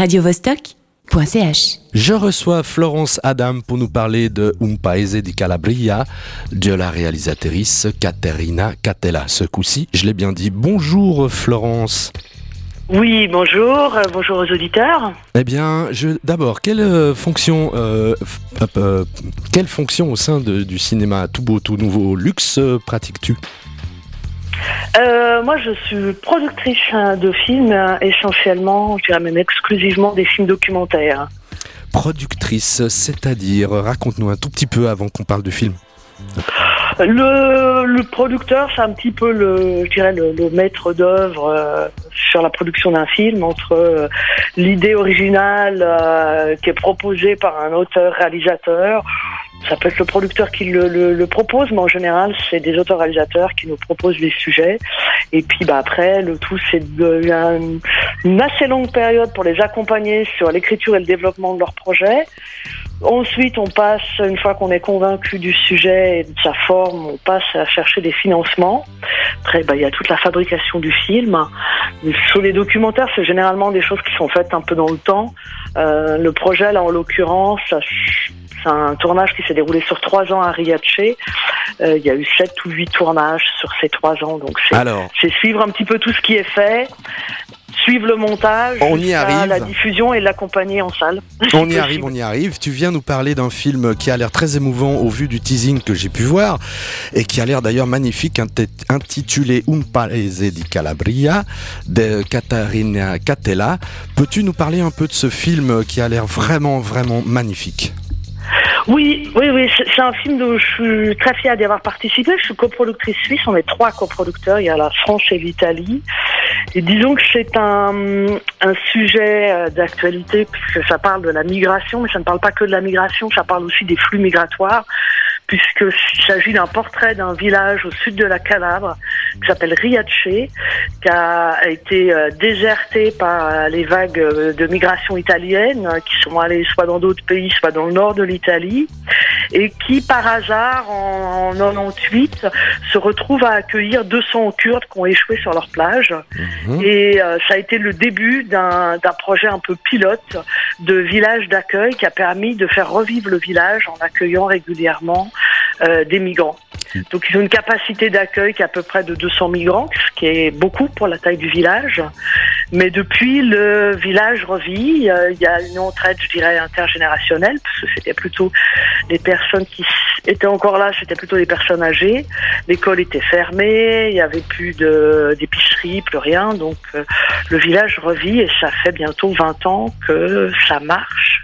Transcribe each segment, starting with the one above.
radiovostok.ch. Je reçois Florence Adam pour nous parler de Un Paese di Calabria de la réalisatrice Caterina Catella. Ce coup-ci, je l'ai bien dit. Bonjour Florence. Oui, bonjour, euh, bonjour aux auditeurs. Eh bien, je, d'abord, quelle euh, fonction, euh, euh, quelle fonction au sein de- du cinéma tout beau, tout nouveau luxe euh, pratiques-tu? Euh, moi, je suis productrice hein, de films, euh, essentiellement, je dirais même exclusivement des films documentaires. Productrice, c'est-à-dire, raconte-nous un tout petit peu avant qu'on parle du film. Le, le producteur, c'est un petit peu le, je dirais, le, le maître d'œuvre euh, sur la production d'un film entre euh, l'idée originale euh, qui est proposée par un auteur-réalisateur. Ça peut être le producteur qui le, le- le propose, mais en général, c'est des auteurs-réalisateurs qui nous proposent des sujets. Et puis, bah, après, le tout, c'est une, une assez longue période pour les accompagner sur l'écriture et le développement de leur projet. Ensuite, on passe, une fois qu'on est convaincu du sujet et de sa forme, on passe à chercher des financements. Après, bah, il y a toute la fabrication du film. Sur les documentaires, c'est généralement des choses qui sont faites un peu dans le temps. Euh, le projet, là, en l'occurrence, c'est un tournage qui s'est déroulé sur trois ans à Riace. Euh, il y a eu sept ou huit tournages sur ces trois ans. Donc, c'est suivre un petit peu tout ce qui est fait, suivre le montage, On y jusqu'à arrive. la diffusion et l'accompagner en salle. on y arrive, on y arrive. Tu viens nous parler d'un film qui a l'air très émouvant au vu du teasing que j'ai pu voir et qui a l'air d'ailleurs magnifique, intitulé Un Paese di Calabria de Caterina Catella. Peux-tu nous parler un peu de ce film qui a l'air vraiment, vraiment magnifique? Oui, oui, oui, c'est un film dont je suis très fière d'y avoir participé. Je suis coproductrice suisse, on est trois coproducteurs, il y a la France et l'Italie. Et disons que c'est un, un sujet euh, d'actualité puisque ça parle de la migration, mais ça ne parle pas que de la migration, ça parle aussi des flux migratoires puisqu'il s'agit d'un portrait d'un village au sud de la Calabre qui s'appelle Riace, qui a été euh, déserté par euh, les vagues euh, de migration italienne qui sont allées soit dans d'autres pays, soit dans le nord de l'Italie, et qui par hasard en, en 98 se retrouve à accueillir 200 Kurdes qui ont échoué sur leur plage. Mhm. Et euh, ça a été le début d'un d'un projet un peu pilote de village d'accueil qui a permis de faire revivre le village en accueillant régulièrement euh, des migrants. Donc ils ont une capacité d'accueil qui est à peu près de 200 migrants, ce qui est beaucoup pour la taille du village. Mais depuis, le village revit. Euh, Il y a une entraide, je dirais, intergénérationnelle, parce que c'était plutôt les personnes qui étaient encore là, c'était plutôt les personnes âgées. L'école était fermée, il y avait plus d'épicerie, plus rien. Donc euh, le village revit et ça fait bientôt 20 ans que ça marche,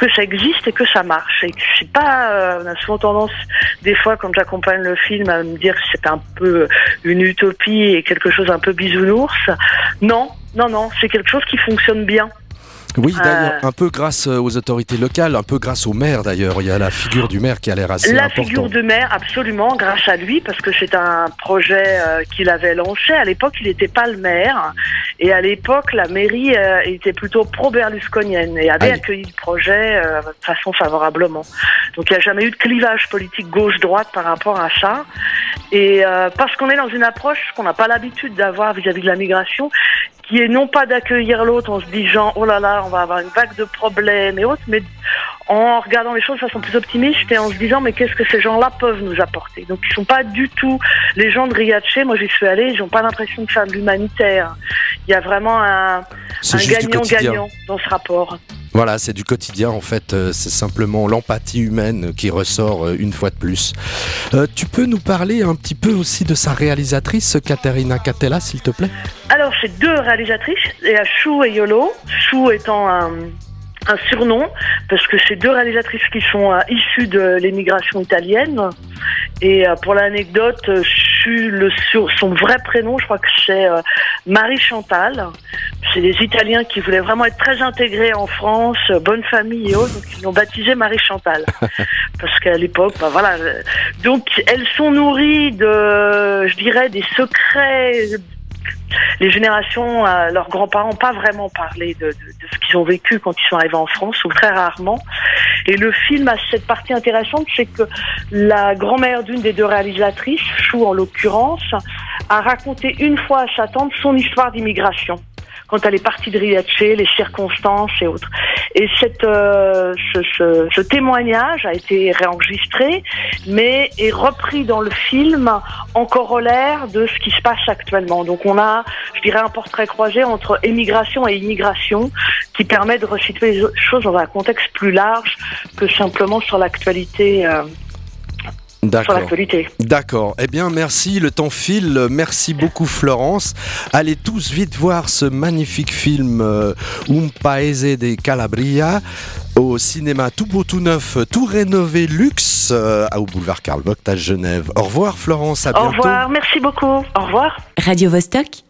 que ça existe et que ça marche. Et c'est pas, euh, on a souvent tendance, des fois, quand j'accompagne le film, à me dire que c'est un peu une utopie et quelque chose un peu bisounours. Non, non, non, c'est quelque chose qui fonctionne bien. Oui, d'ailleurs, Euh. un peu grâce euh, aux autorités locales, un peu grâce au maire d'ailleurs. Il y a la figure du maire qui a l'air assez La important. figure de maire, absolument, grâce à lui, parce que c'est un projet euh, qu'il avait lancé. À l'époque, il n'était pas le maire. Et à l'époque, la mairie euh, était plutôt pro-berlusconienne et avait Aïe. accueilli le projet euh, de façon favorablement. Donc il n'y a jamais eu de clivage politique gauche-droite par rapport à ça. Et parce qu'on est dans une approche qu'on n'a pas l'habitude d'avoir vis-à-vis de la migration, qui est non pas d'accueillir l'autre en se disant oh là là, on va avoir une vague de problèmes et autres, mais en regardant les choses de façon plus optimiste et en se disant mais qu'est-ce que ces gens-là peuvent nous apporter? Donc ils sont pas du tout les gens de Riace, moi j'y suis allée, ils n'ont pas l'impression de faire de l'humanitaire. Il y a vraiment un, gagnant-gagnant dans ce rapport. Voilà, c'est du quotidien en fait. euh, C'est simplement l'empathie humaine qui ressort euh, une fois de plus. Euh, tu peux nous parler un petit peu aussi de sa réalisatrice, Caterina Catella, s'il te plaît? Alors, c'est deux réalisatrices, y a Chou et Yolo. Chou étant un, surnom, parce que c'est deux réalisatrices qui sont issues de l'émigration italienne. Et pour l'anecdote, son vrai prénom, je crois que c'est Marie Chantal. C'est des Italiens qui voulaient vraiment être très intégrés en France, bonne famille et autres, donc ils l'ont baptisée Marie Chantal. parce qu'à l'époque, bah voilà. euh, Donc elles sont nourries de, je dirais, des secrets les générations, euh, leurs grands-parents, pas vraiment parlé de, de- de ce qu'ils ont vécu quand ils sont arrivés en France, ou très rarement. Et le film a cette partie intéressante, c'est que la grand-mère d'une des deux réalisatrices, Chou en l'occurrence, a raconté une fois à sa tante son histoire d'immigration quant à les parties de Riace, les circonstances et autres. Et cette, euh, ce, ce, ce, témoignage a été réenregistré, mais est repris dans le film en corollaire de ce qui se passe actuellement. Donc on a, je dirais, un portrait croisé entre émigration et immigration qui permet de resituer les choses dans un contexte plus large que simplement sur l'actualité. Euh, D'accord. D'accord. Eh bien, merci. Le temps file. Merci beaucoup, Florence. Allez tous vite voir ce magnifique film euh, Un Paese de Calabria au cinéma tout beau, tout neuf, tout rénové luxe euh, au boulevard Karl Vogt à Genève. Au revoir, Florence. À bientôt. Au revoir. Merci beaucoup. Au revoir. Radio -Vostok